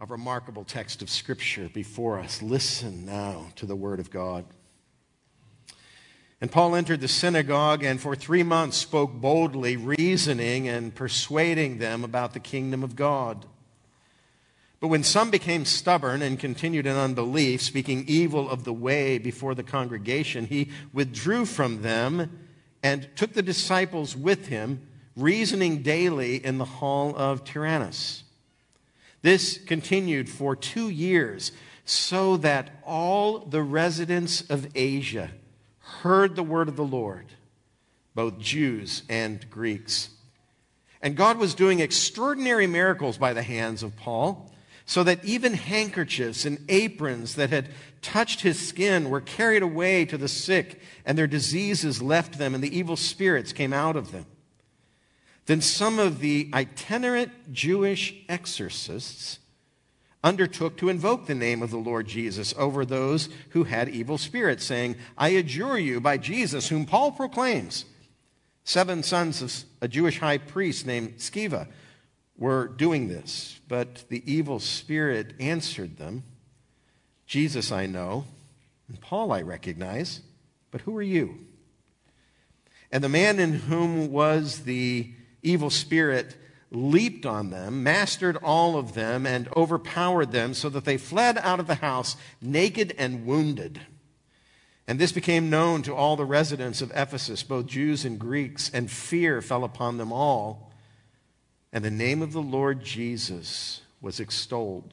a remarkable text of Scripture before us. Listen now to the Word of God. And Paul entered the synagogue and for three months spoke boldly, reasoning and persuading them about the kingdom of God. But when some became stubborn and continued in unbelief, speaking evil of the way before the congregation, he withdrew from them and took the disciples with him, reasoning daily in the hall of Tyrannus. This continued for two years, so that all the residents of Asia heard the word of the Lord, both Jews and Greeks. And God was doing extraordinary miracles by the hands of Paul, so that even handkerchiefs and aprons that had touched his skin were carried away to the sick, and their diseases left them, and the evil spirits came out of them. Then some of the itinerant Jewish exorcists undertook to invoke the name of the Lord Jesus over those who had evil spirits, saying, I adjure you by Jesus, whom Paul proclaims. Seven sons of a Jewish high priest named Sceva were doing this, but the evil spirit answered them, Jesus I know, and Paul I recognize, but who are you? And the man in whom was the evil spirit leaped on them, mastered all of them, and overpowered them, so that they fled out of the house naked and wounded. And this became known to all the residents of Ephesus, both Jews and Greeks, and fear fell upon them all. And the name of the Lord Jesus was extolled.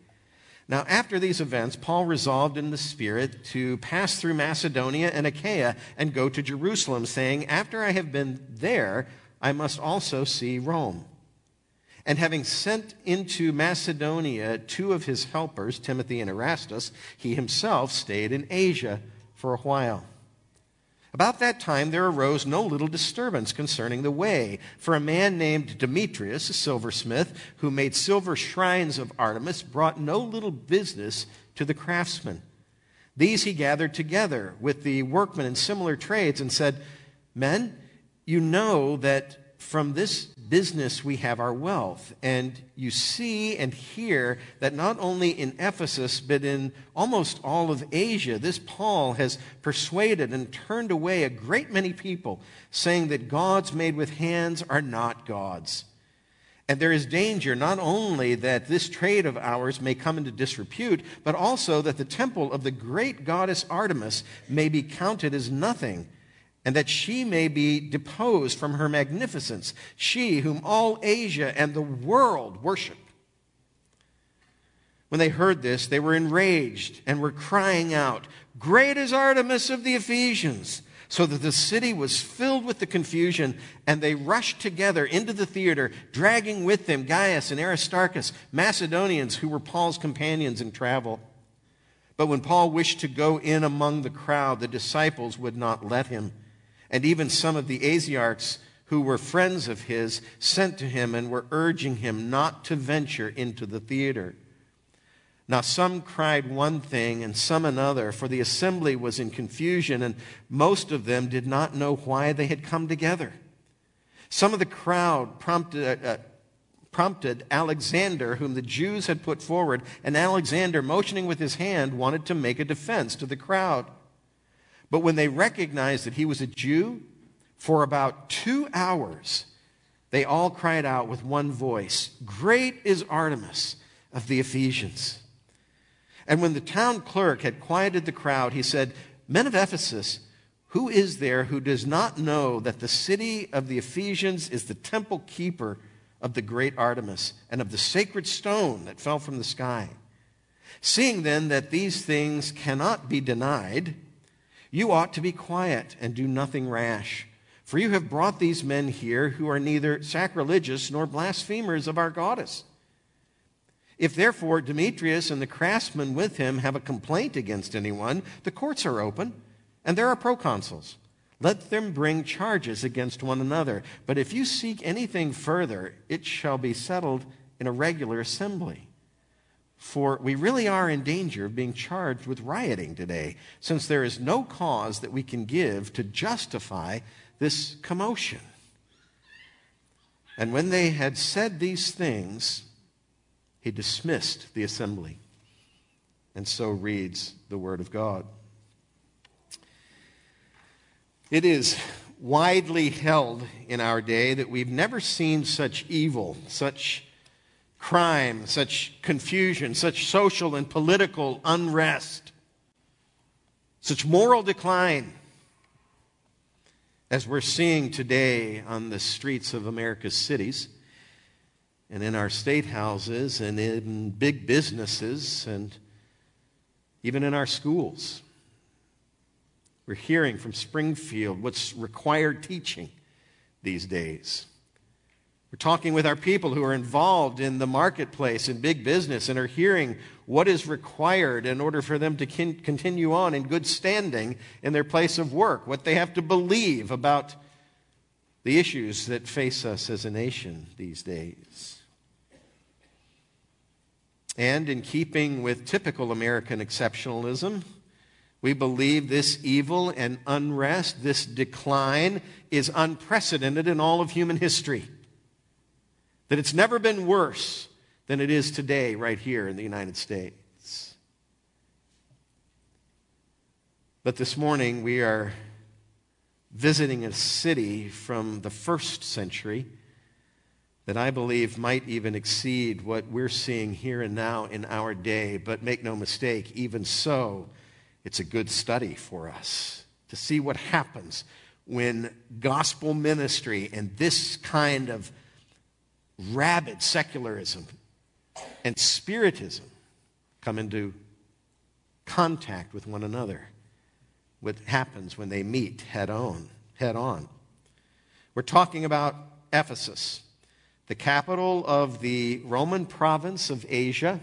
Now, after these events, Paul resolved in the Spirit to pass through Macedonia and Achaia and go to Jerusalem, saying, After I have been there, I must also see Rome. And having sent into Macedonia two of his helpers, Timothy and Erastus, he himself stayed in Asia for a while. About that time, there arose no little disturbance concerning the way. For a man named Demetrius, a silversmith, who made silver shrines of Artemis, brought no little business to the craftsmen. These he gathered together with the workmen in similar trades and said, Men, you know that from this business we have our wealth. And you see and hear that not only in Ephesus, but in almost all of Asia, this Paul has persuaded and turned away a great many people, saying that gods made with hands are not gods. And there is danger not only that this trade of ours may come into disrepute, but also that the temple of the great goddess Artemis may be counted as nothing and that she may be deposed from her magnificence, she whom all Asia and the world worship. When they heard this, they were enraged and were crying out, Great is Artemis of the Ephesians! So that the city was filled with the confusion, and they rushed together into the theater, dragging with them Gaius and Aristarchus, Macedonians who were Paul's companions in travel. But when Paul wished to go in among the crowd, the disciples would not let him. And even some of the Asiarchs who were friends of his sent to him and were urging him not to venture into the theater. Now, some cried one thing and some another, for the assembly was in confusion, and most of them did not know why they had come together. Some of the crowd prompted, uh, uh prompted Alexander, whom the Jews had put forward, and Alexander, motioning with his hand, wanted to make a defense to the crowd. But when they recognized that he was a Jew, for about two hours, they all cried out with one voice Great is Artemis of the Ephesians. And when the town clerk had quieted the crowd, he said, Men of Ephesus, who is there who does not know that the city of the Ephesians is the temple keeper of the great Artemis and of the sacred stone that fell from the sky? Seeing then that these things cannot be denied, you ought to be quiet and do nothing rash. For you have brought these men here who are neither sacrilegious nor blasphemers of our goddess. If therefore Demetrius and the craftsmen with him have a complaint against anyone, the courts are open. And there are proconsuls. Let them bring charges against one another. But if you seek anything further, it shall be settled in a regular assembly. For we really are in danger of being charged with rioting today, since there is no cause that we can give to justify this commotion. And when they had said these things, he dismissed the assembly. And so reads the Word of God. It is widely held in our day that we've never seen such evil, such crime, such confusion, such social and political unrest, such moral decline as we're seeing today on the streets of America's cities and in our state houses and in big businesses and even in our schools. We're hearing from Springfield what's required teaching these days. We're talking with our people who are involved in the marketplace and big business and are hearing what is required in order for them to continue on in good standing in their place of work, what they have to believe about the issues that face us as a nation these days. And in keeping with typical American exceptionalism, we believe this evil and unrest, this decline, is unprecedented in all of human history. That it's never been worse than it is today, right here in the United States. But this morning, we are visiting a city from the first century that I believe might even exceed what we're seeing here and now in our day. But make no mistake, even so, it's a good study for us to see what happens when gospel ministry and this kind of rabid secularism and spiritism come into contact with one another. What happens when they meet head on, head on. We're talking about Ephesus, the capital of the Roman province of Asia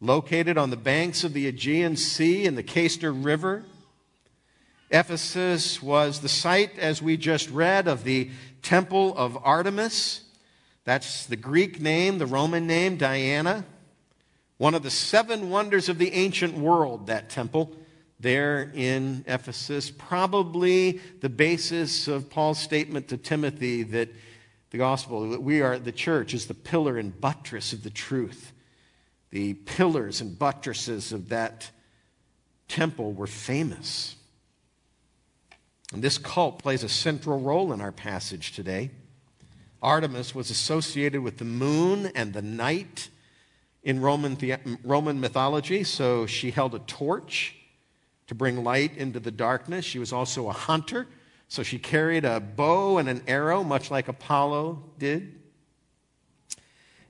located on the banks of the Aegean Sea and the Cayster River. Ephesus was the site, as we just read, of the Temple of Artemis. That's the Greek name, the Roman name, Diana. One of the seven wonders of the ancient world, that temple there in Ephesus. Probably the basis of Paul's statement to Timothy that the gospel, that we are, the church is the pillar and buttress of the truth. The pillars and buttresses of that temple were famous. And this cult plays a central role in our passage today. Artemis was associated with the moon and the night in Roman, the- Roman mythology, so she held a torch to bring light into the darkness. She was also a hunter, so she carried a bow and an arrow, much like Apollo did.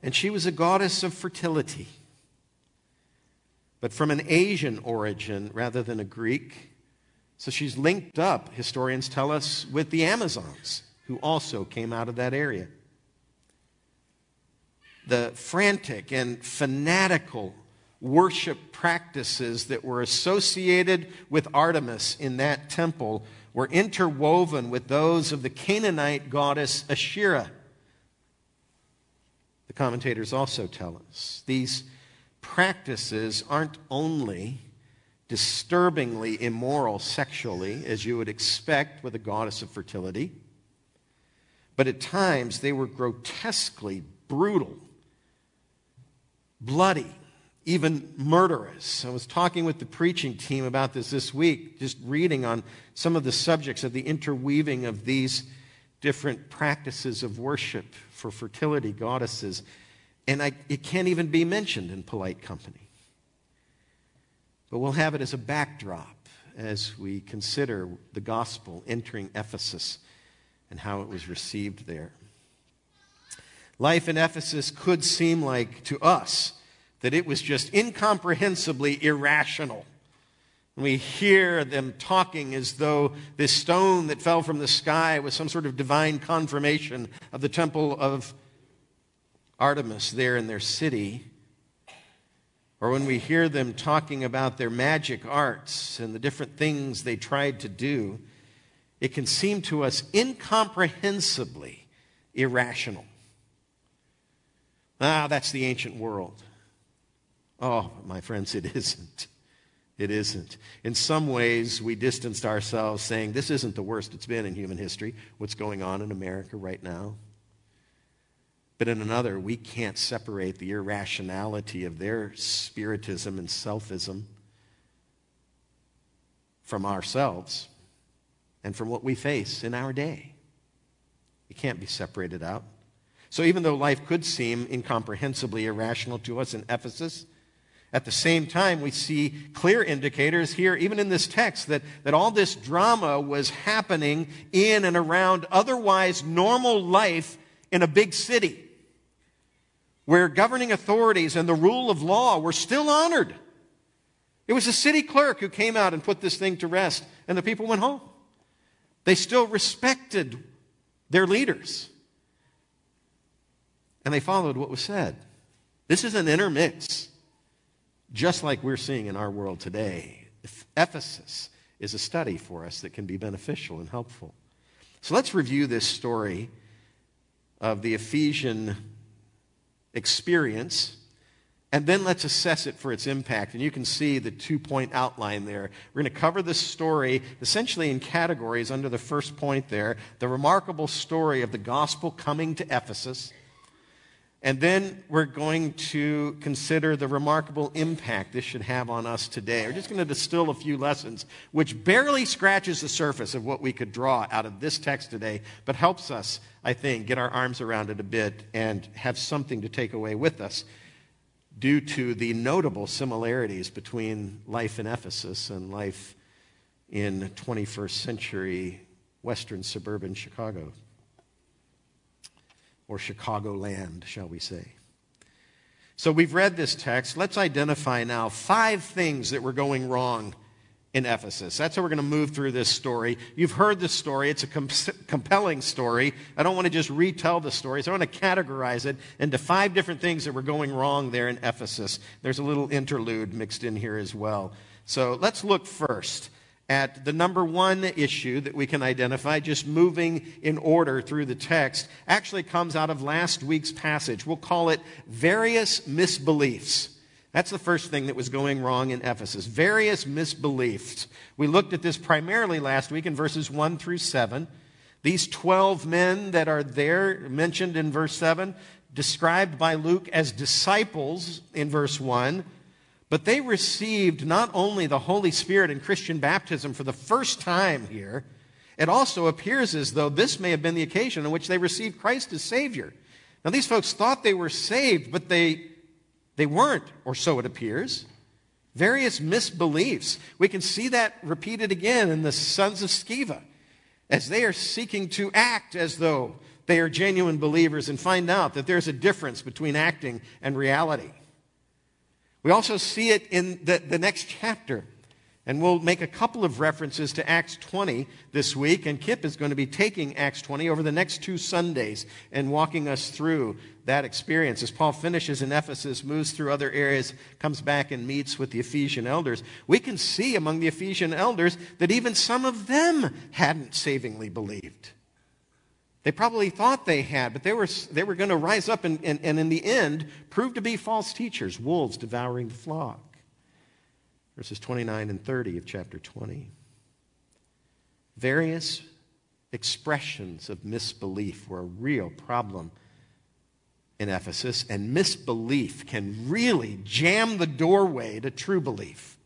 And she was a goddess of fertility but from an Asian origin rather than a Greek. So she's linked up, historians tell us, with the Amazons, who also came out of that area. The frantic and fanatical worship practices that were associated with Artemis in that temple were interwoven with those of the Canaanite goddess Asherah. The commentators also tell us these practices aren't only disturbingly immoral sexually, as you would expect with a goddess of fertility, but at times they were grotesquely brutal, bloody, even murderous. I was talking with the preaching team about this this week, just reading on some of the subjects of the interweaving of these different practices of worship for fertility goddesses and I, it can't even be mentioned in polite company. But we'll have it as a backdrop as we consider the gospel entering Ephesus and how it was received there. Life in Ephesus could seem like to us that it was just incomprehensibly irrational. We hear them talking as though this stone that fell from the sky was some sort of divine confirmation of the temple of Artemis there in their city. or when we hear them talking about their magic arts and the different things they tried to do, it can seem to us incomprehensibly irrational. Ah, that's the ancient world. Oh, my friends, it isn't. It isn't. In some ways, we distanced ourselves saying, this isn't the worst it's been in human history, what's going on in America right now. But in another, we can't separate the irrationality of their spiritism and selfism from ourselves and from what we face in our day. It can't be separated out. So even though life could seem incomprehensibly irrational to us in Ephesus, at the same time, we see clear indicators here, even in this text, that, that all this drama was happening in and around otherwise normal life in a big city where governing authorities and the rule of law were still honored. It was a city clerk who came out and put this thing to rest, and the people went home. They still respected their leaders, and they followed what was said. This is an intermix, just like we're seeing in our world today. Ephesus is a study for us that can be beneficial and helpful. So let's review this story of the Ephesian experience, and then let's assess it for its impact. And you can see the two point outline there. We're going to cover this story essentially in categories under the first point there the remarkable story of the gospel coming to Ephesus. And then we're going to consider the remarkable impact this should have on us today. We're just going to distill a few lessons, which barely scratches the surface of what we could draw out of this text today, but helps us, I think, get our arms around it a bit and have something to take away with us due to the notable similarities between life in Ephesus and life in 21st century Western suburban Chicago or Chicagoland, shall we say. So we've read this text. Let's identify now five things that were going wrong in Ephesus. That's how we're going to move through this story. You've heard this story. It's a com- compelling story. I don't want to just retell the story, so I want to categorize it into five different things that were going wrong there in Ephesus. There's a little interlude mixed in here as well. So let's look first at the number one issue that we can identify, just moving in order through the text, actually comes out of last week's passage. We'll call it various misbeliefs. That's the first thing that was going wrong in Ephesus. Various misbeliefs. We looked at this primarily last week in verses 1 through 7. These 12 men that are there, mentioned in verse 7, described by Luke as disciples in verse 1, but they received not only the Holy Spirit and Christian baptism for the first time here, it also appears as though this may have been the occasion in which they received Christ as Savior. Now, these folks thought they were saved, but they, they weren't, or so it appears. Various misbeliefs. We can see that repeated again in the sons of Sceva as they are seeking to act as though they are genuine believers and find out that there's a difference between acting and reality. We also see it in the, the next chapter. And we'll make a couple of references to Acts 20 this week. And Kip is going to be taking Acts 20 over the next two Sundays and walking us through that experience. As Paul finishes in Ephesus, moves through other areas, comes back and meets with the Ephesian elders, we can see among the Ephesian elders that even some of them hadn't savingly believed. They probably thought they had, but they were, they were going to rise up and, and, and in the end prove to be false teachers, wolves devouring the flock. Verses 29 and 30 of chapter 20. Various expressions of misbelief were a real problem in Ephesus, and misbelief can really jam the doorway to true belief.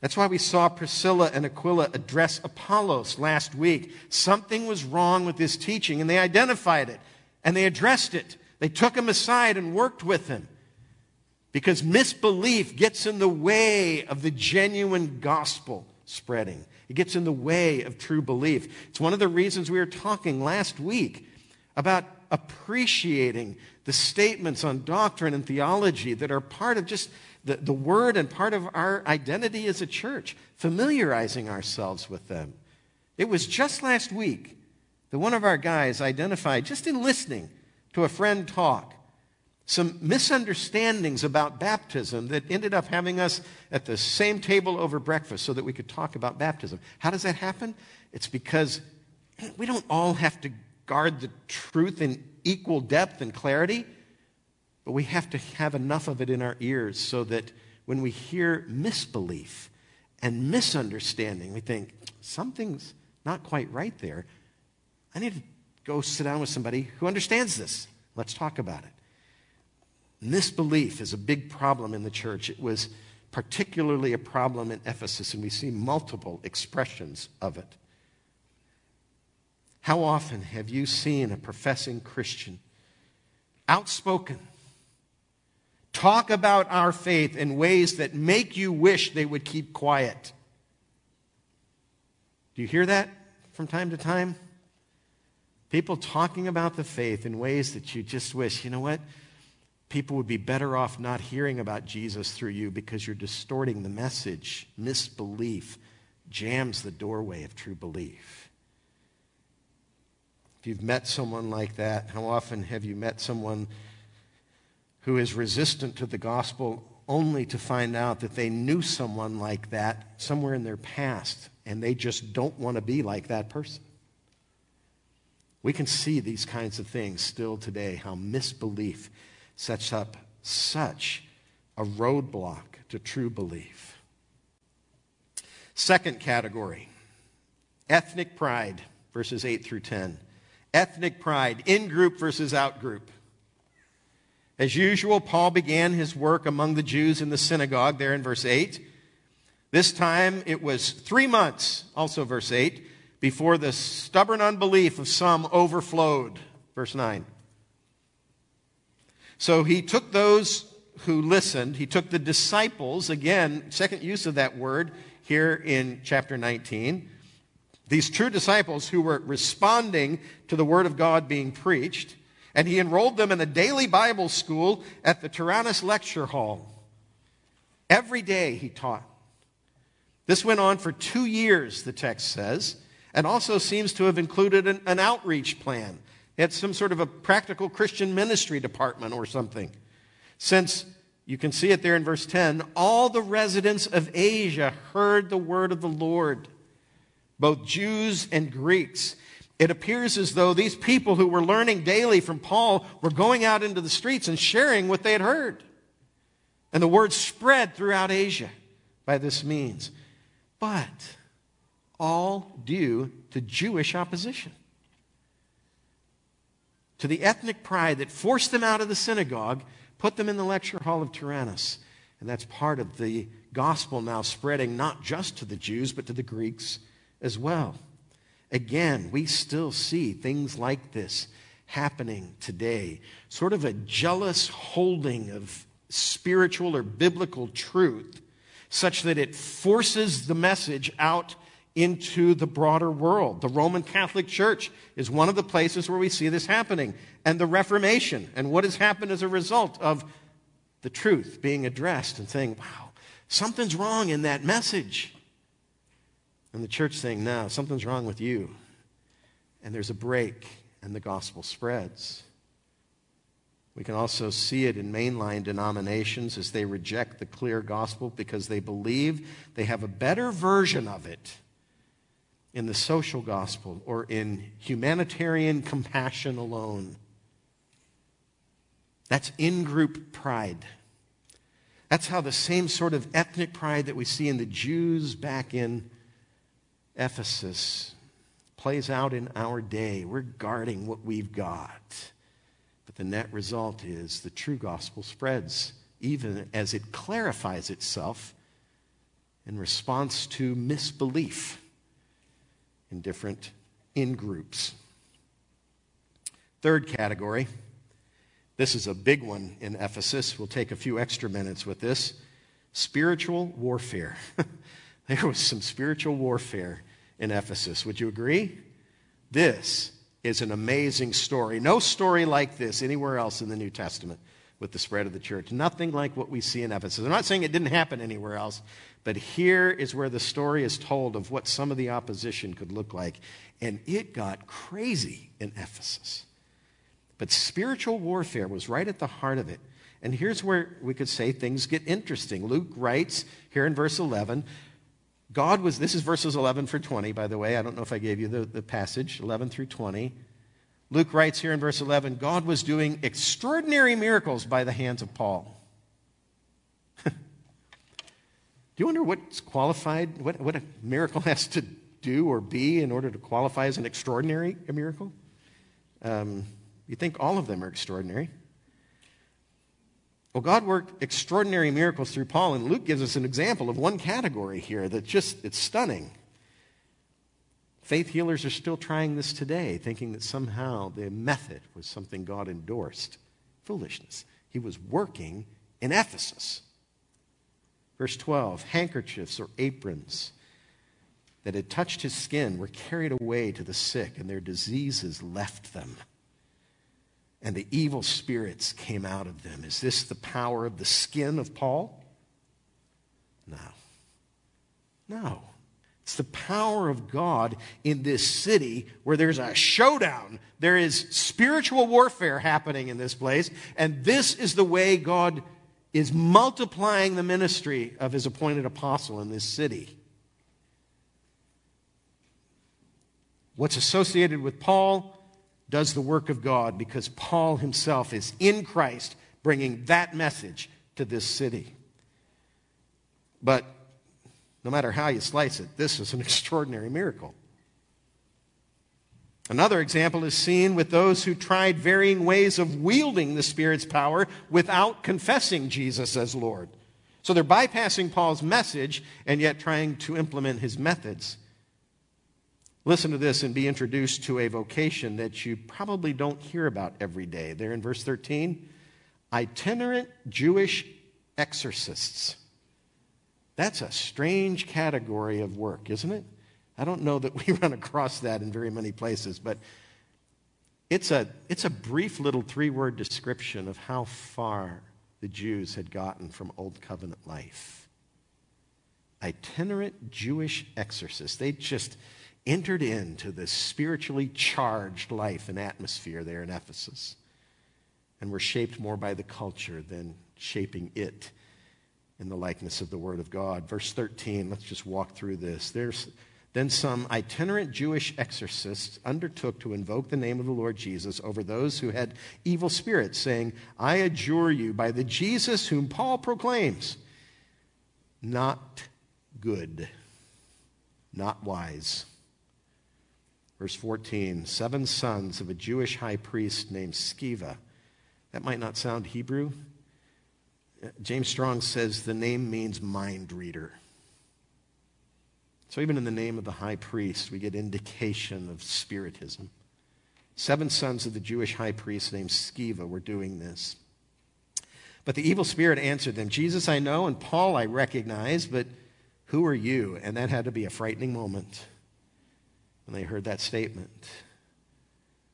That's why we saw Priscilla and Aquila address Apollos last week. Something was wrong with his teaching, and they identified it, and they addressed it. They took him aside and worked with him. Because misbelief gets in the way of the genuine gospel spreading. It gets in the way of true belief. It's one of the reasons we were talking last week about appreciating the statements on doctrine and theology that are part of just the, the word and part of our identity as a church, familiarizing ourselves with them. It was just last week that one of our guys identified, just in listening to a friend talk, some misunderstandings about baptism that ended up having us at the same table over breakfast so that we could talk about baptism. How does that happen? It's because we don't all have to guard the truth in equal depth and clarity, but we have to have enough of it in our ears so that when we hear misbelief and misunderstanding, we think, something's not quite right there. I need to go sit down with somebody who understands this. Let's talk about it. Misbelief is a big problem in the church. It was particularly a problem in Ephesus, and we see multiple expressions of it. How often have you seen a professing Christian, outspoken, talk about our faith in ways that make you wish they would keep quiet? Do you hear that from time to time? People talking about the faith in ways that you just wish, you know what? People would be better off not hearing about Jesus through you because you're distorting the message. Misbelief jams the doorway of true belief. If you've met someone like that, how often have you met someone who is resistant to the gospel only to find out that they knew someone like that somewhere in their past and they just don't want to be like that person? We can see these kinds of things still today, how misbelief sets up such a roadblock to true belief. Second category ethnic pride, verses 8 through 10. Ethnic pride, in group versus out group. As usual, Paul began his work among the Jews in the synagogue, there in verse 8. This time it was three months, also verse 8 before the stubborn unbelief of some overflowed. Verse 9. So he took those who listened, he took the disciples, again, second use of that word here in chapter 19. These true disciples who were responding to the word of God being preached, and he enrolled them in a daily Bible school at the Tyrannus Lecture Hall. Every day he taught. This went on for two years, the text says and also seems to have included an, an outreach plan. It's some sort of a practical Christian ministry department or something. Since you can see it there in verse 10 all the residents of Asia heard the word of the Lord, both Jews and Greeks. It appears as though these people who were learning daily from Paul were going out into the streets and sharing what they had heard. And the word spread throughout Asia by this means. But all due to Jewish opposition. To the ethnic pride that forced them out of the synagogue, put them in the lecture hall of Tyrannus. And that's part of the gospel now spreading not just to the Jews, but to the Greeks as well. Again, we still see things like this happening today. Sort of a jealous holding of spiritual or biblical truth, such that it forces the message out into the broader world. The Roman Catholic Church is one of the places where we see this happening. And the Reformation, and what has happened as a result of the truth being addressed and saying, wow, something's wrong in that message. And the church saying, no, something's wrong with you. And there's a break, and the gospel spreads. We can also see it in mainline denominations as they reject the clear gospel because they believe they have a better version of it in the social gospel or in humanitarian compassion alone. That's in group pride. That's how the same sort of ethnic pride that we see in the Jews back in Ephesus plays out in our day. We're guarding what we've got. But the net result is the true gospel spreads, even as it clarifies itself in response to misbelief in different in groups. Third category. This is a big one in Ephesus. We'll take a few extra minutes with this. Spiritual warfare. there was some spiritual warfare in Ephesus. Would you agree? This is an amazing story. No story like this anywhere else in the New Testament with the spread of the church. Nothing like what we see in Ephesus. I'm not saying it didn't happen anywhere else, but here is where the story is told of what some of the opposition could look like. And it got crazy in Ephesus. But spiritual warfare was right at the heart of it. And here's where we could say things get interesting. Luke writes here in verse 11 God was, this is verses 11 through 20, by the way. I don't know if I gave you the, the passage, 11 through 20. Luke writes here in verse 11 God was doing extraordinary miracles by the hands of Paul. Do you wonder what's qualified, what, what a miracle has to do or be in order to qualify as an extraordinary miracle? Um, you think all of them are extraordinary. Well, God worked extraordinary miracles through Paul, and Luke gives us an example of one category here that just, it's stunning. Faith healers are still trying this today, thinking that somehow the method was something God endorsed. Foolishness. He was working in Ephesus. Verse 12 handkerchiefs or aprons that had touched his skin were carried away to the sick, and their diseases left them and the evil spirits came out of them. Is this the power of the skin of Paul? No. No. It's the power of God in this city where there's a showdown. There is spiritual warfare happening in this place, and this is the way God is multiplying the ministry of his appointed apostle in this city. What's associated with Paul does the work of God because Paul himself is in Christ bringing that message to this city. But no matter how you slice it, this is an extraordinary miracle. Another example is seen with those who tried varying ways of wielding the Spirit's power without confessing Jesus as Lord. So they're bypassing Paul's message and yet trying to implement his methods. Listen to this and be introduced to a vocation that you probably don't hear about every day. There in verse 13 itinerant Jewish exorcists. That's a strange category of work, isn't it? I don't know that we run across that in very many places, but it's a, it's a brief little three word description of how far the Jews had gotten from Old Covenant life. Itinerant Jewish exorcists. They just entered into this spiritually charged life and atmosphere there in Ephesus and were shaped more by the culture than shaping it in the likeness of the Word of God. Verse 13, let's just walk through this. There's then some itinerant Jewish exorcists undertook to invoke the name of the Lord Jesus over those who had evil spirits, saying, I adjure you by the Jesus whom Paul proclaims, not good, not wise Verse 14 seven sons of a Jewish high priest named Sceva. That might not sound Hebrew. James Strong says the name means mind reader. So even in the name of the high priest, we get indication of spiritism. Seven sons of the Jewish high priest named Sceva were doing this. But the evil spirit answered them Jesus I know, and Paul I recognize, but who are you? And that had to be a frightening moment when they heard that statement.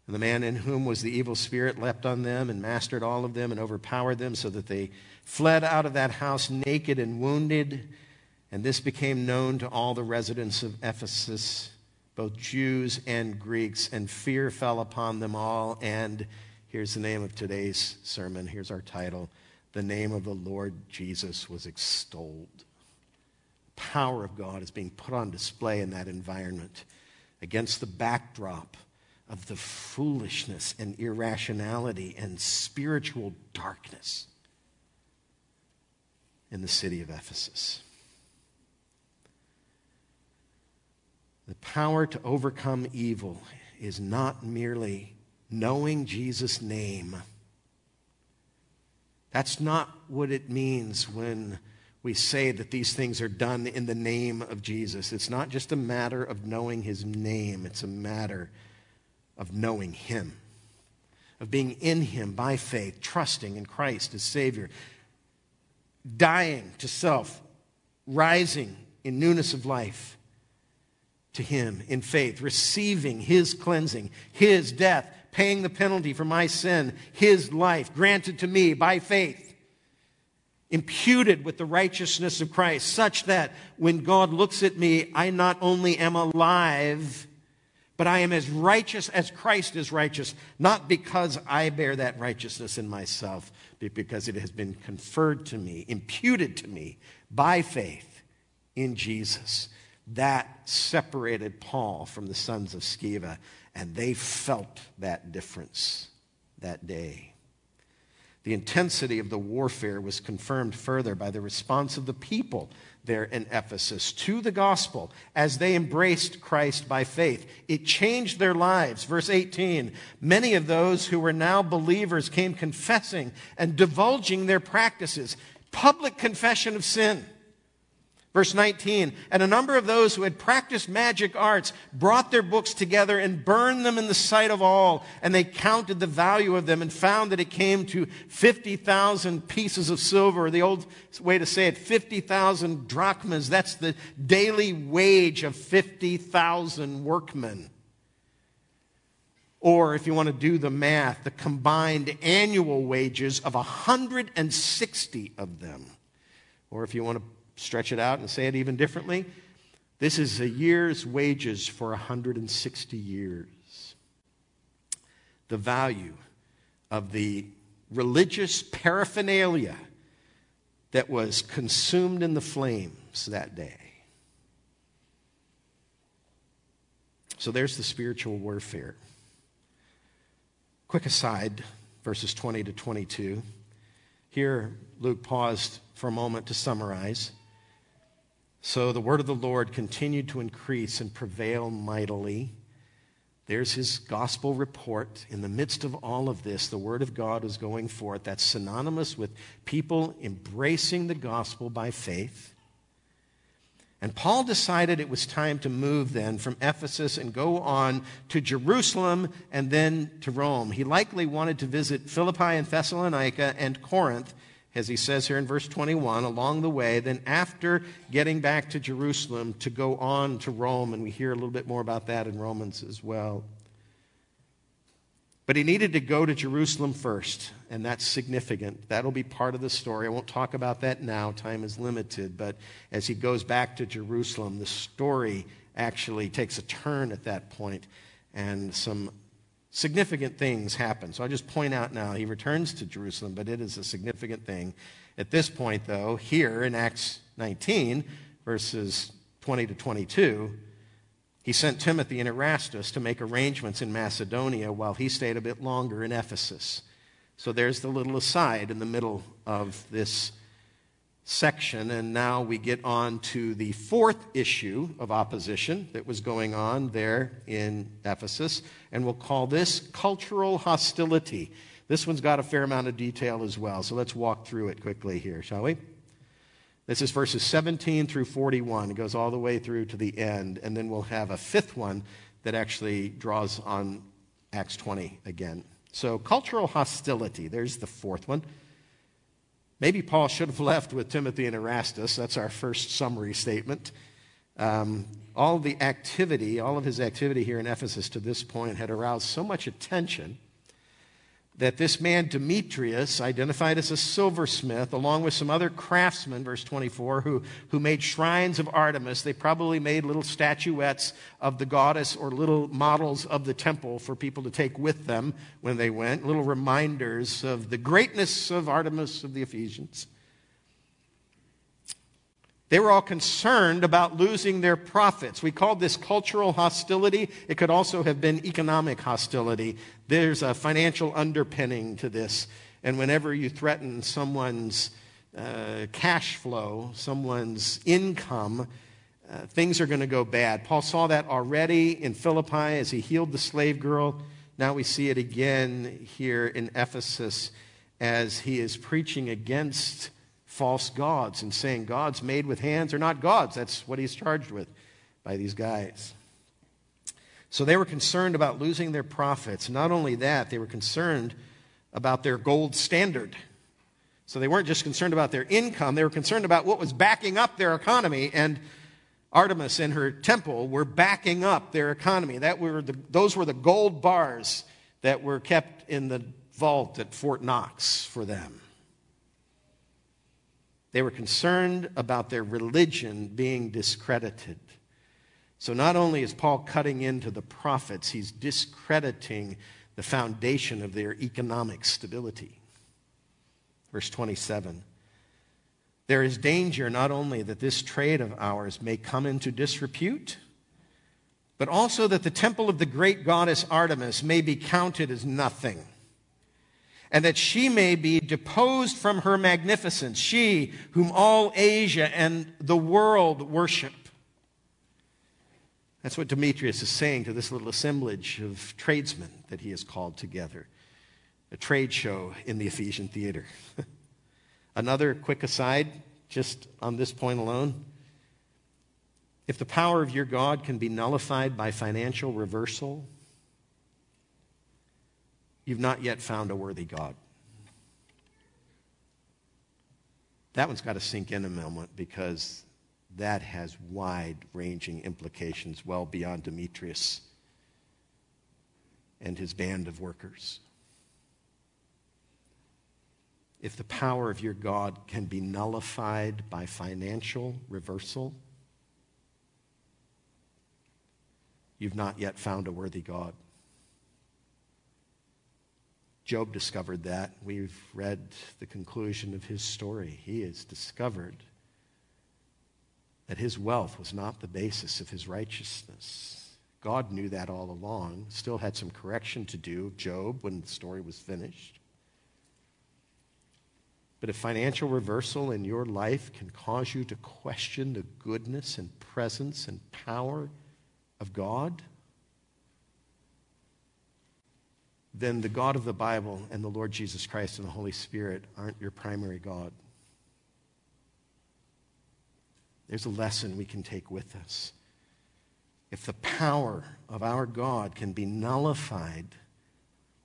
And the man in whom was the evil spirit leapt on them and mastered all of them and overpowered them so that they fled out of that house naked and wounded. And this became known to all the residents of Ephesus, both Jews and Greeks, and fear fell upon them all. And here's the name of today's sermon. Here's our title The name of the Lord Jesus was extolled. The power of God is being put on display in that environment against the backdrop of the foolishness and irrationality and spiritual darkness in the city of Ephesus. The power to overcome evil is not merely knowing Jesus' name. That's not what it means when we say that these things are done in the name of Jesus. It's not just a matter of knowing his name, it's a matter of knowing him, of being in him by faith, trusting in Christ as Savior, dying to self, rising in newness of life to him in faith, receiving his cleansing, his death, paying the penalty for my sin, his life granted to me by faith imputed with the righteousness of Christ, such that when God looks at me, I not only am alive, but I am as righteous as Christ is righteous, not because I bear that righteousness in myself, but because it has been conferred to me, imputed to me by faith in Jesus. That separated Paul from the sons of Sceva, and they felt that difference that day. The intensity of the warfare was confirmed further by the response of the people there in Ephesus to the gospel as they embraced Christ by faith. It changed their lives. Verse 18 Many of those who were now believers came confessing and divulging their practices, public confession of sin. Verse 19, and a number of those who had practiced magic arts brought their books together and burned them in the sight of all. And they counted the value of them and found that it came to 50,000 pieces of silver. The old way to say it, 50,000 drachmas. That's the daily wage of 50,000 workmen. Or if you want to do the math, the combined annual wages of 160 of them. Or if you want to stretch it out and say it even differently. This is a year's wages for 160 years. The value of the religious paraphernalia that was consumed in the flames that day. So there's the spiritual warfare. Quick aside, verses 20 to 22. Here, Luke paused for a moment to summarize. So the word of the Lord continued to increase and prevail mightily. There's his gospel report. In the midst of all of this, the word of God is going forth. That's synonymous with people embracing the gospel by faith. And Paul decided it was time to move then from Ephesus and go on to Jerusalem and then to Rome. He likely wanted to visit Philippi and Thessalonica and Corinth as he says here in verse 21, along the way, then after getting back to Jerusalem, to go on to Rome. And we hear a little bit more about that in Romans as well. But he needed to go to Jerusalem first, and that's significant. That'll be part of the story. I won't talk about that now, time is limited. But as he goes back to Jerusalem, the story actually takes a turn at that point, and some significant things happen. So I'll just point out now, he returns to Jerusalem, but it is a significant thing. At this point, though, here in Acts 19, verses 20 to 22, he sent Timothy and Erastus to make arrangements in Macedonia while he stayed a bit longer in Ephesus. So there's the little aside in the middle of this section, and now we get on to the fourth issue of opposition that was going on there in Ephesus, and we'll call this cultural hostility. This one's got a fair amount of detail as well, so let's walk through it quickly here, shall we? This is verses 17 through 41. It goes all the way through to the end, and then we'll have a fifth one that actually draws on Acts 20 again. So, cultural hostility, there's the fourth one. Maybe Paul should have left with Timothy and Erastus. That's our first summary statement. Um, all the activity, all of his activity here in Ephesus to this point had aroused so much attention that this man Demetrius, identified as a silversmith, along with some other craftsmen, verse 24, who, who made shrines of Artemis, they probably made little statuettes of the goddess or little models of the temple for people to take with them when they went, little reminders of the greatness of Artemis of the Ephesians. They were all concerned about losing their profits. We called this cultural hostility. It could also have been economic hostility. There's a financial underpinning to this. And whenever you threaten someone's uh, cash flow, someone's income, uh, things are going to go bad. Paul saw that already in Philippi as he healed the slave girl. Now we see it again here in Ephesus as he is preaching against false gods and saying gods made with hands are not gods. That's what he's charged with by these guys. So they were concerned about losing their profits. Not only that, they were concerned about their gold standard. So they weren't just concerned about their income, they were concerned about what was backing up their economy. And Artemis and her temple were backing up their economy. That were the, those were the gold bars that were kept in the vault at Fort Knox for them. They were concerned about their religion being discredited. So not only is Paul cutting into the profits, he's discrediting the foundation of their economic stability. Verse 27 There is danger not only that this trade of ours may come into disrepute, but also that the temple of the great goddess Artemis may be counted as nothing, and that she may be deposed from her magnificence, she whom all Asia and the world worship. That's what Demetrius is saying to this little assemblage of tradesmen that he has called together. A trade show in the Ephesian theater. Another quick aside, just on this point alone. If the power of your God can be nullified by financial reversal, you've not yet found a worthy God. That one's got to sink in a moment because that has wide ranging implications well beyond Demetrius and his band of workers. If the power of your God can be nullified by financial reversal, you've not yet found a worthy God. Job discovered that. We've read the conclusion of his story. He has discovered that his wealth was not the basis of his righteousness. God knew that all along, still had some correction to do Job when the story was finished. But if financial reversal in your life can cause you to question the goodness and presence and power of God, then the God of the Bible and the Lord Jesus Christ and the Holy Spirit aren't your primary God. There's a lesson we can take with us. If the power of our God can be nullified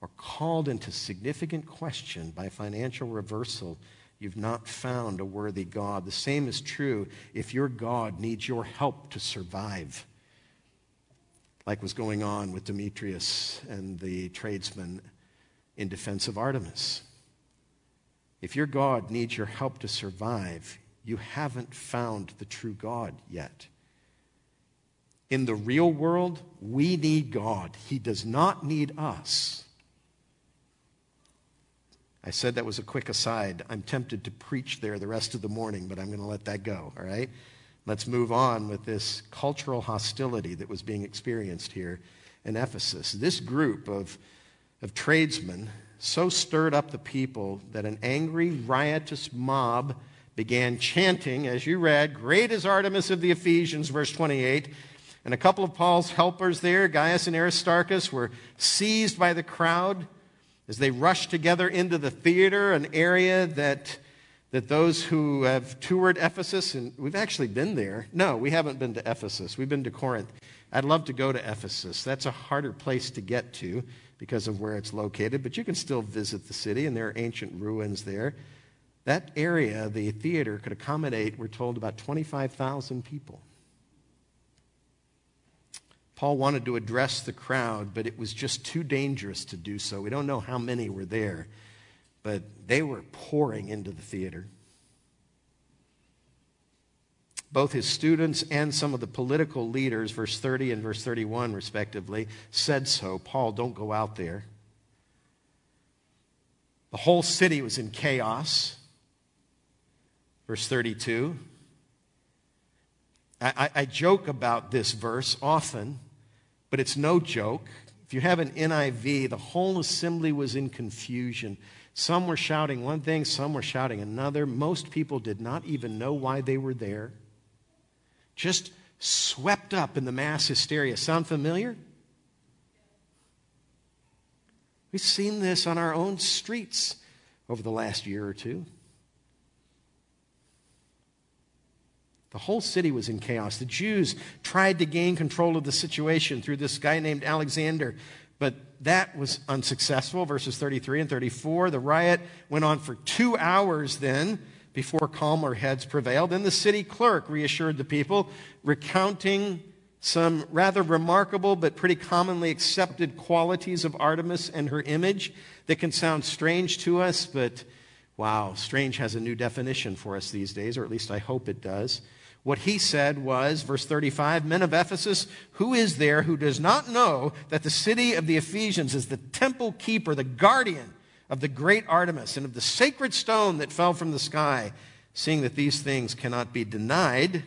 or called into significant question by financial reversal, you've not found a worthy God. The same is true if your God needs your help to survive like was going on with Demetrius and the tradesmen in defense of Artemis. If your God needs your help to survive, you haven't found the true God yet. In the real world, we need God. He does not need us. I said that was a quick aside. I'm tempted to preach there the rest of the morning, but I'm going to let that go, all right? Let's move on with this cultural hostility that was being experienced here in Ephesus. This group of, of tradesmen so stirred up the people that an angry, riotous mob began chanting, as you read, Great is Artemis of the Ephesians, verse 28. And a couple of Paul's helpers there, Gaius and Aristarchus, were seized by the crowd as they rushed together into the theater, an area that that those who have toured Ephesus, and we've actually been there. No, we haven't been to Ephesus. We've been to Corinth. I'd love to go to Ephesus. That's a harder place to get to because of where it's located, but you can still visit the city, and there are ancient ruins there. That area, the theater, could accommodate, we're told, about 25,000 people. Paul wanted to address the crowd, but it was just too dangerous to do so. We don't know how many were there but they were pouring into the theater. Both his students and some of the political leaders, verse 30 and verse 31, respectively, said so. Paul, don't go out there. The whole city was in chaos. Verse 32. I, I, I, joke about this verse often, but it's no joke. If you have an NIV, the whole assembly was in confusion. Some were shouting one thing, some were shouting another. Most people did not even know why they were there. Just swept up in the mass hysteria. Sound familiar? We've seen this on our own streets over the last year or two. The whole city was in chaos. The Jews tried to gain control of the situation through this guy named Alexander, but that was unsuccessful. Verses 33 and 34. The riot went on for two hours then before calmer heads prevailed. Then the city clerk reassured the people, recounting some rather remarkable but pretty commonly accepted qualities of Artemis and her image that can sound strange to us, but wow, strange has a new definition for us these days, or at least I hope it does. What he said was, verse 35, Men of Ephesus, who is there who does not know that the city of the Ephesians is the temple keeper, the guardian of the great Artemis, and of the sacred stone that fell from the sky? Seeing that these things cannot be denied,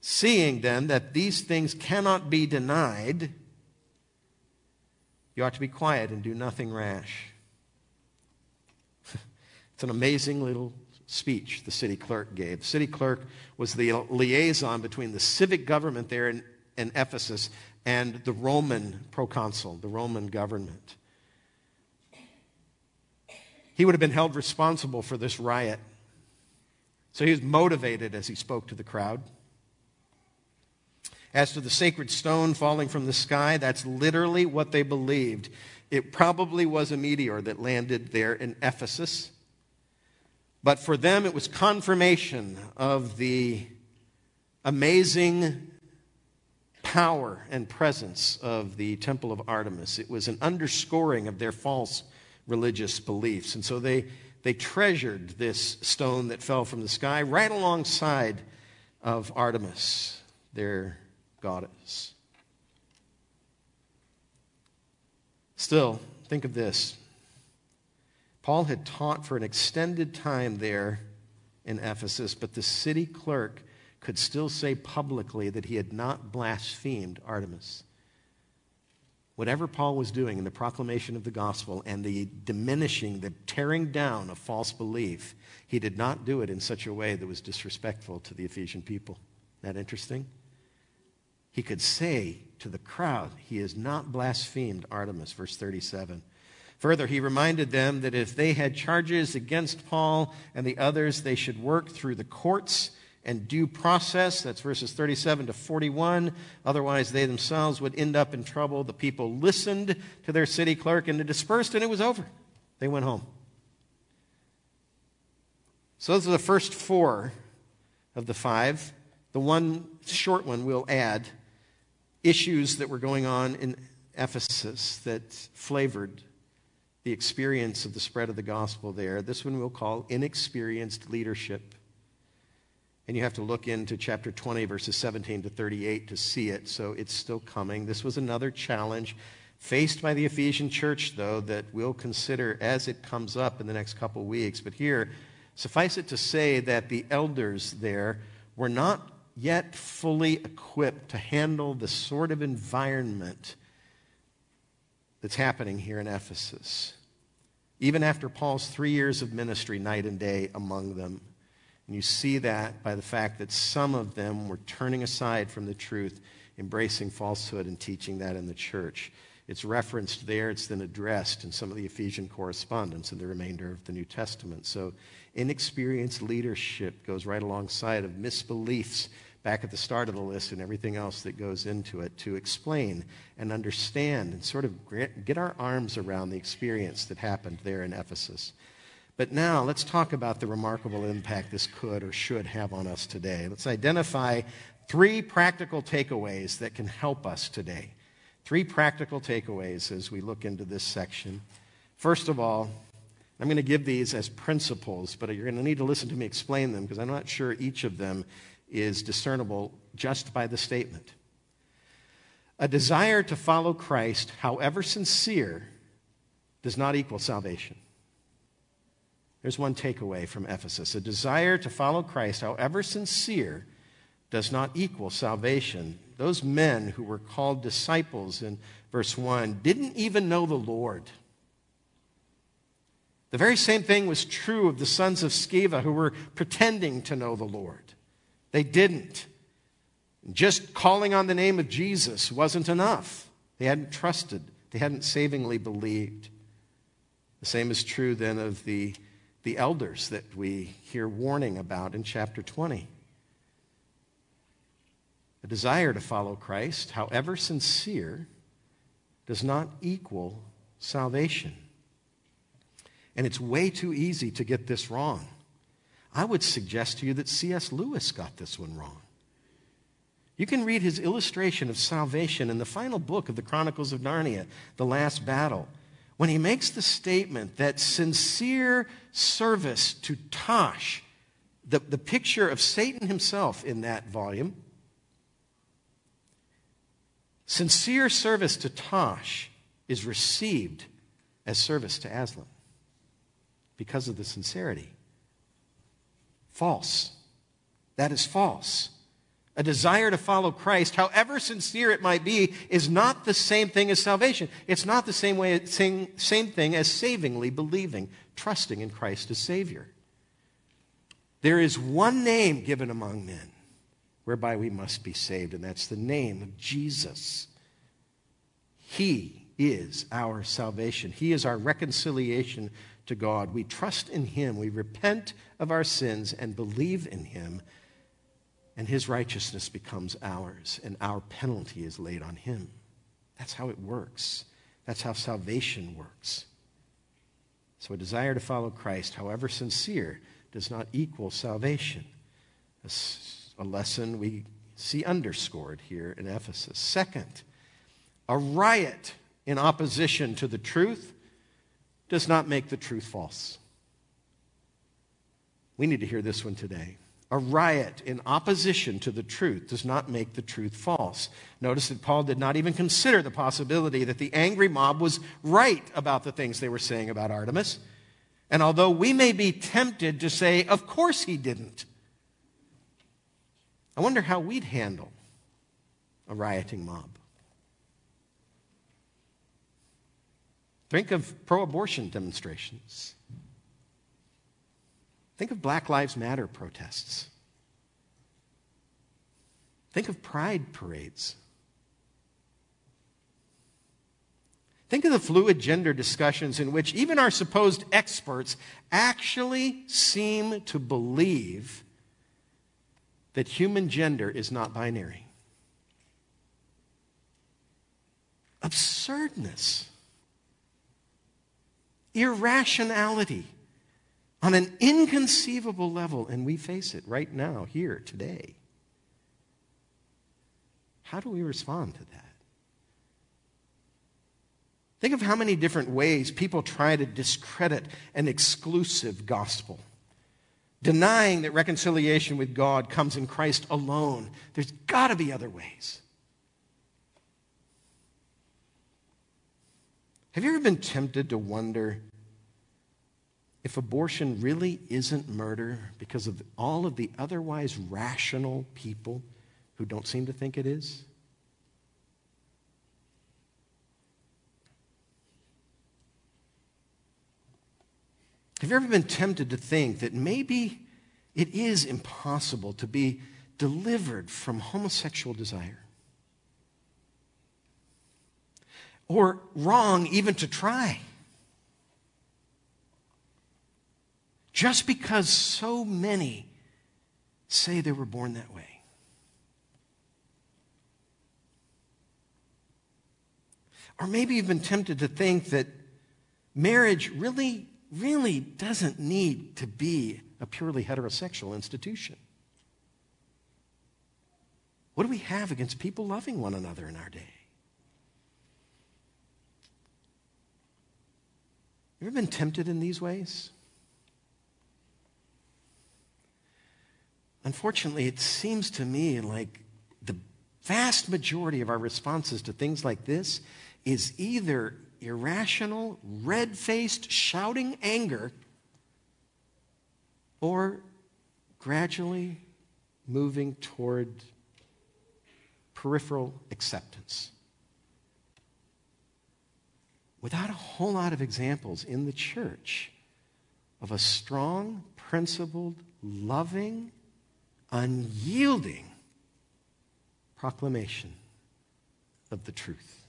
seeing then that these things cannot be denied, you ought to be quiet and do nothing rash. it's an amazing little speech the city clerk gave. The city clerk was the liaison between the civic government there in, in Ephesus and the Roman proconsul, the Roman government. He would have been held responsible for this riot. So he was motivated as he spoke to the crowd. As to the sacred stone falling from the sky, that's literally what they believed. It probably was a meteor that landed there in Ephesus. But for them, it was confirmation of the amazing power and presence of the temple of Artemis. It was an underscoring of their false religious beliefs. And so they, they treasured this stone that fell from the sky right alongside of Artemis, their goddess. Still, think of this. Paul had taught for an extended time there in Ephesus, but the city clerk could still say publicly that he had not blasphemed Artemis. Whatever Paul was doing in the proclamation of the gospel and the diminishing, the tearing down of false belief, he did not do it in such a way that was disrespectful to the Ephesian people. Isn't that interesting? he could say to the crowd, He has not blasphemed Artemis, verse 37. Further, he reminded them that if they had charges against Paul and the others, they should work through the courts and due process. That's verses 37 to 41. Otherwise, they themselves would end up in trouble. The people listened to their city clerk and dispersed, and it was over. They went home. So, those are the first four of the five. The one short one we'll add issues that were going on in Ephesus that flavored the experience of the spread of the gospel there. This one we'll call inexperienced leadership. And you have to look into chapter 20, verses 17 to 38 to see it, so it's still coming. This was another challenge faced by the Ephesian church, though, that we'll consider as it comes up in the next couple weeks. But here, suffice it to say that the elders there were not yet fully equipped to handle the sort of environment that's happening here in Ephesus. Even after Paul's three years of ministry, night and day among them. And you see that by the fact that some of them were turning aside from the truth, embracing falsehood, and teaching that in the church. It's referenced there, it's then addressed in some of the Ephesian correspondence in the remainder of the New Testament. So, inexperienced leadership goes right alongside of misbeliefs back at the start of the list and everything else that goes into it to explain and understand and sort of get our arms around the experience that happened there in Ephesus. But now let's talk about the remarkable impact this could or should have on us today. Let's identify three practical takeaways that can help us today. Three practical takeaways as we look into this section. First of all, I'm going to give these as principles, but you're going to need to listen to me explain them because I'm not sure each of them is discernible just by the statement. A desire to follow Christ, however sincere, does not equal salvation. There's one takeaway from Ephesus. A desire to follow Christ, however sincere, does not equal salvation. Those men who were called disciples in verse 1 didn't even know the Lord. The very same thing was true of the sons of Sceva who were pretending to know the Lord. They didn't. Just calling on the name of Jesus wasn't enough. They hadn't trusted, they hadn't savingly believed. The same is true then of the, the elders that we hear warning about in chapter 20. A desire to follow Christ, however sincere, does not equal salvation. And it's way too easy to get this wrong. I would suggest to you that C.S. Lewis got this one wrong. You can read his illustration of salvation in the final book of the Chronicles of Narnia, The Last Battle, when he makes the statement that sincere service to Tash the, the picture of Satan himself in that volume. Sincere service to Tash is received as service to Aslan because of the sincerity. False. That is false. A desire to follow Christ, however sincere it might be, is not the same thing as salvation. It's not the same, way, same, same thing as savingly believing, trusting in Christ as Savior. There is one name given among men whereby we must be saved, and that's the name of Jesus. He is our salvation, He is our reconciliation to God. We trust in Him, we repent of our sins and believe in Him and his righteousness becomes ours, and our penalty is laid on him. That's how it works. That's how salvation works. So, a desire to follow Christ, however sincere, does not equal salvation. A lesson we see underscored here in Ephesus. Second, a riot in opposition to the truth does not make the truth false. We need to hear this one today. A riot in opposition to the truth does not make the truth false. Notice that Paul did not even consider the possibility that the angry mob was right about the things they were saying about Artemis. And although we may be tempted to say, of course he didn't, I wonder how we'd handle a rioting mob. Think of pro abortion demonstrations. Think of Black Lives Matter protests. Think of pride parades. Think of the fluid gender discussions in which even our supposed experts actually seem to believe that human gender is not binary. Absurdness, irrationality on an inconceivable level, and we face it right now, here, today. How do we respond to that? Think of how many different ways people try to discredit an exclusive gospel, denying that reconciliation with God comes in Christ alone. There's got to be other ways. Have you ever been tempted to wonder if abortion really isn't murder because of all of the otherwise rational people who don't seem to think it is? Have you ever been tempted to think that maybe it is impossible to be delivered from homosexual desire? Or wrong even to try? Just because so many say they were born that way. Or maybe you've been tempted to think that marriage really, really doesn't need to be a purely heterosexual institution. What do we have against people loving one another in our day? You ever been tempted in these ways? Unfortunately, it seems to me like the vast majority of our responses to things like this is either irrational, red faced, shouting anger, or gradually moving toward peripheral acceptance. Without a whole lot of examples in the church of a strong, principled, loving, unyielding proclamation of the truth.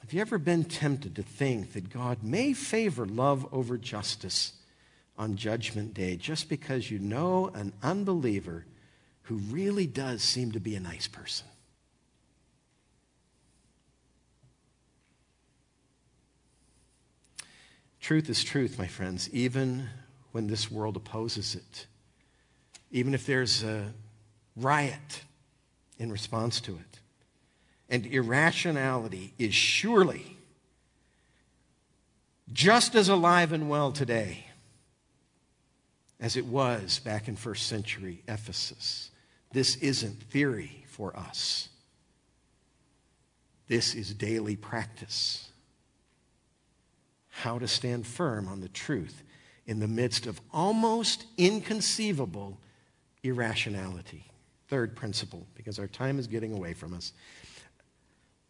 Have you ever been tempted to think that God may favor love over justice on Judgment Day just because you know an unbeliever who really does seem to be a nice person? Truth is truth, my friends, even when this world opposes it. Even if there's a riot in response to it. And irrationality is surely just as alive and well today as it was back in first century Ephesus. This isn't theory for us. This is daily practice. How to stand firm on the truth in the midst of almost inconceivable irrationality. Third principle, because our time is getting away from us.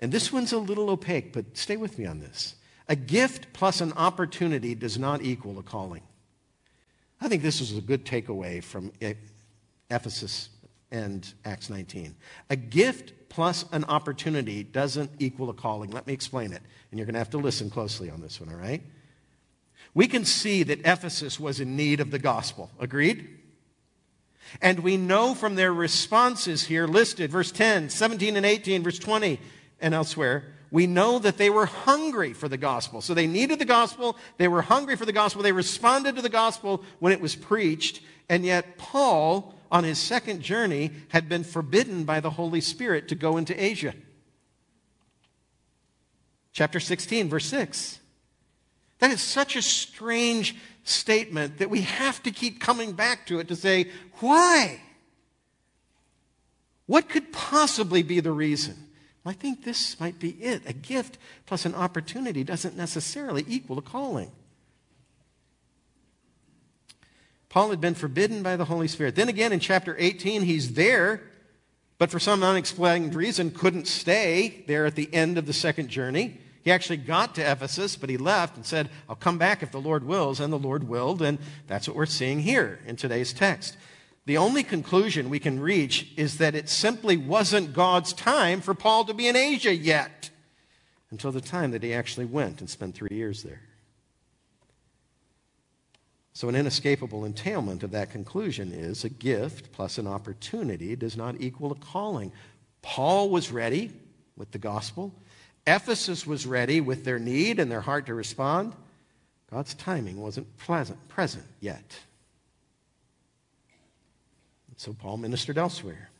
And this one's a little opaque, but stay with me on this. A gift plus an opportunity does not equal a calling. I think this is a good takeaway from Ephesus and Acts 19. A gift plus an opportunity doesn't equal a calling. Let me explain it. And you're going to have to listen closely on this one, all right? We can see that Ephesus was in need of the gospel. Agreed? And we know from their responses here listed, verse 10, 17, and 18, verse 20, and elsewhere, we know that they were hungry for the gospel. So they needed the gospel. They were hungry for the gospel. They responded to the gospel when it was preached. And yet, Paul, on his second journey, had been forbidden by the Holy Spirit to go into Asia. Chapter 16, verse 6. That is such a strange statement that we have to keep coming back to it to say, why? What could possibly be the reason? I think this might be it. A gift plus an opportunity doesn't necessarily equal a calling. Paul had been forbidden by the Holy Spirit. Then again, in chapter 18, he's there, but for some unexplained reason couldn't stay there at the end of the second journey. He actually got to Ephesus, but he left and said, I'll come back if the Lord wills, and the Lord willed, and that's what we're seeing here in today's text. The only conclusion we can reach is that it simply wasn't God's time for Paul to be in Asia yet until the time that he actually went and spent three years there. So, an inescapable entailment of that conclusion is a gift plus an opportunity does not equal a calling. Paul was ready with the gospel, Ephesus was ready with their need and their heart to respond. God's timing wasn't pleasant, present yet. So Paul ministered elsewhere.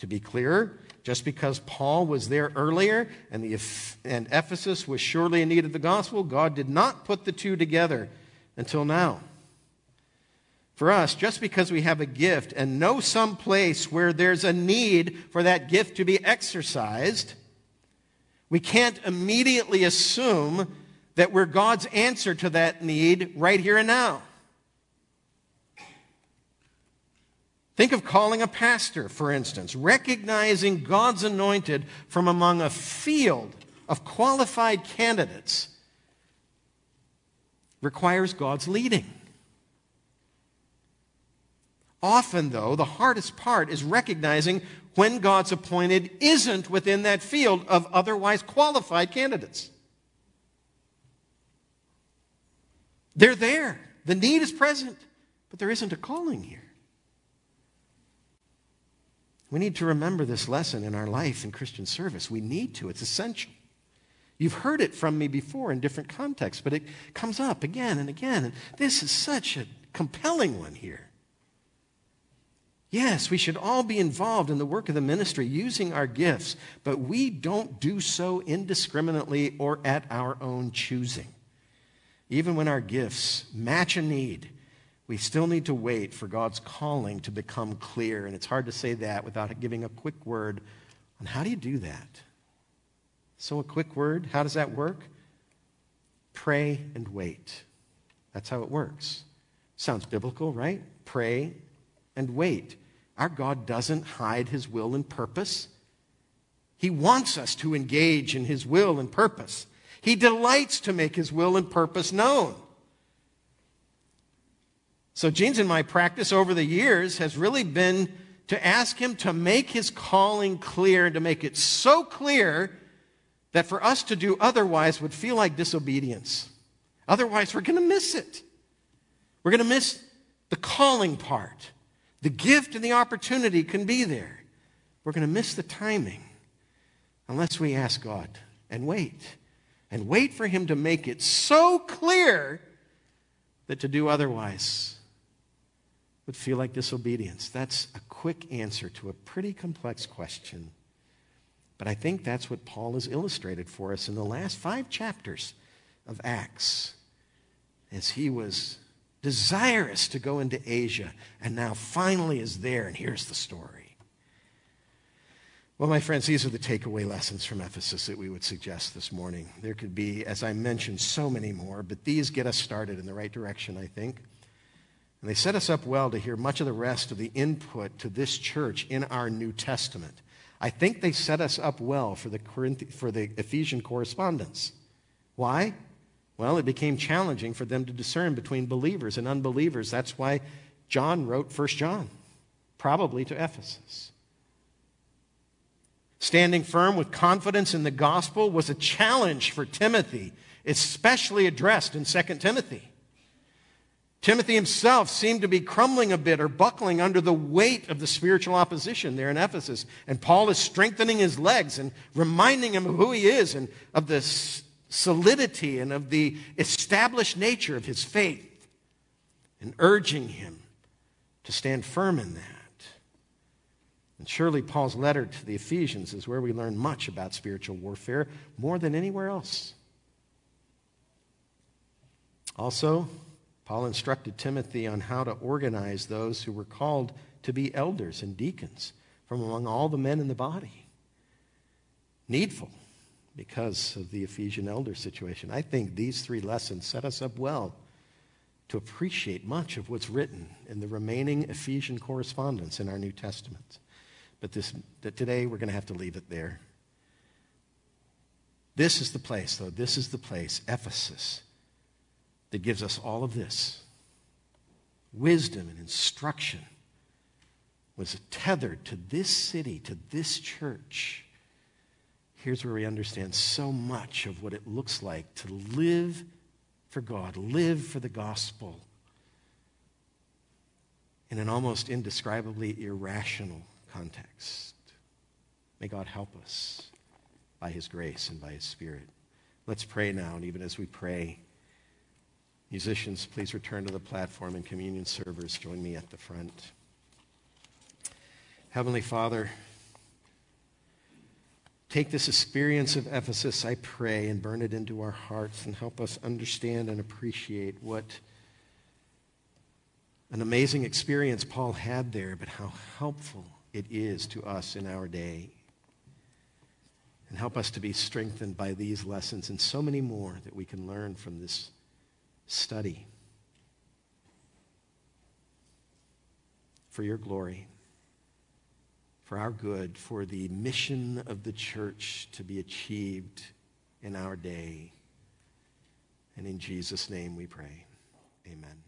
To be clear, just because Paul was there earlier and, the, and Ephesus was surely in need of the gospel, God did not put the two together until now. For us, just because we have a gift and know some place where there's a need for that gift to be exercised, we can't immediately assume that we're God's answer to that need right here and now. Think of calling a pastor, for instance, recognizing God's anointed from among a field of qualified candidates requires God's leading. Often, though, the hardest part is recognizing when God's appointed isn't within that field of otherwise qualified candidates. They're there. The need is present, but there isn't a calling here. We need to remember this lesson in our life in Christian service. We need to, it's essential. You've heard it from me before in different contexts, but it comes up again and again. And this is such a compelling one here. Yes, we should all be involved in the work of the ministry using our gifts, but we don't do so indiscriminately or at our own choosing. Even when our gifts match a need, we still need to wait for God's calling to become clear. And it's hard to say that without giving a quick word on how do you do that? So, a quick word, how does that work? Pray and wait. That's how it works. Sounds biblical, right? Pray and wait. Our God doesn't hide his will and purpose. He wants us to engage in his will and purpose. He delights to make his will and purpose known. So, Gene's in my practice over the years has really been to ask him to make his calling clear and to make it so clear that for us to do otherwise would feel like disobedience. Otherwise, we're going to miss it. We're going to miss the calling part. The gift and the opportunity can be there. We're going to miss the timing unless we ask God and wait. And wait for Him to make it so clear that to do otherwise would feel like disobedience? That's a quick answer to a pretty complex question. But I think that's what Paul has illustrated for us in the last five chapters of Acts as he was desirous to go into Asia and now finally is there, and here's the story. Well, my friends, these are the takeaway lessons from Ephesus that we would suggest this morning. There could be, as I mentioned, so many more, but these get us started in the right direction, I think. And they set us up well to hear much of the rest of the input to this church in our New Testament. I think they set us up well for the, for the Ephesian correspondence. Why? Well, it became challenging for them to discern between believers and unbelievers. That's why John wrote 1 John, probably to Ephesus. Standing firm with confidence in the gospel was a challenge for Timothy, especially addressed in 2 Timothy. Timothy himself seemed to be crumbling a bit or buckling under the weight of the spiritual opposition there in Ephesus. And Paul is strengthening his legs and reminding him of who he is and of the solidity and of the established nature of his faith and urging him to stand firm in that. And surely Paul's letter to the Ephesians is where we learn much about spiritual warfare more than anywhere else. Also, Paul instructed Timothy on how to organize those who were called to be elders and deacons from among all the men in the body. Needful because of the Ephesian elder situation. I think these three lessons set us up well to appreciate much of what's written in the remaining Ephesian correspondence in our New Testament. But this, that today we're going to have to leave it there. This is the place, though, this is the place, Ephesus, that gives us all of this wisdom and instruction was tethered to this city, to this church. Here's where we understand so much of what it looks like to live for God, live for the gospel in an almost indescribably irrational context. May God help us by his grace and by his spirit. Let's pray now, and even as we pray, Musicians, please return to the platform, and communion servers, join me at the front. Heavenly Father, take this experience of Ephesus, I pray, and burn it into our hearts and help us understand and appreciate what an amazing experience Paul had there, but how helpful it is to us in our day. And help us to be strengthened by these lessons and so many more that we can learn from this study for your glory, for our good, for the mission of the church to be achieved in our day. And in Jesus' name we pray. Amen.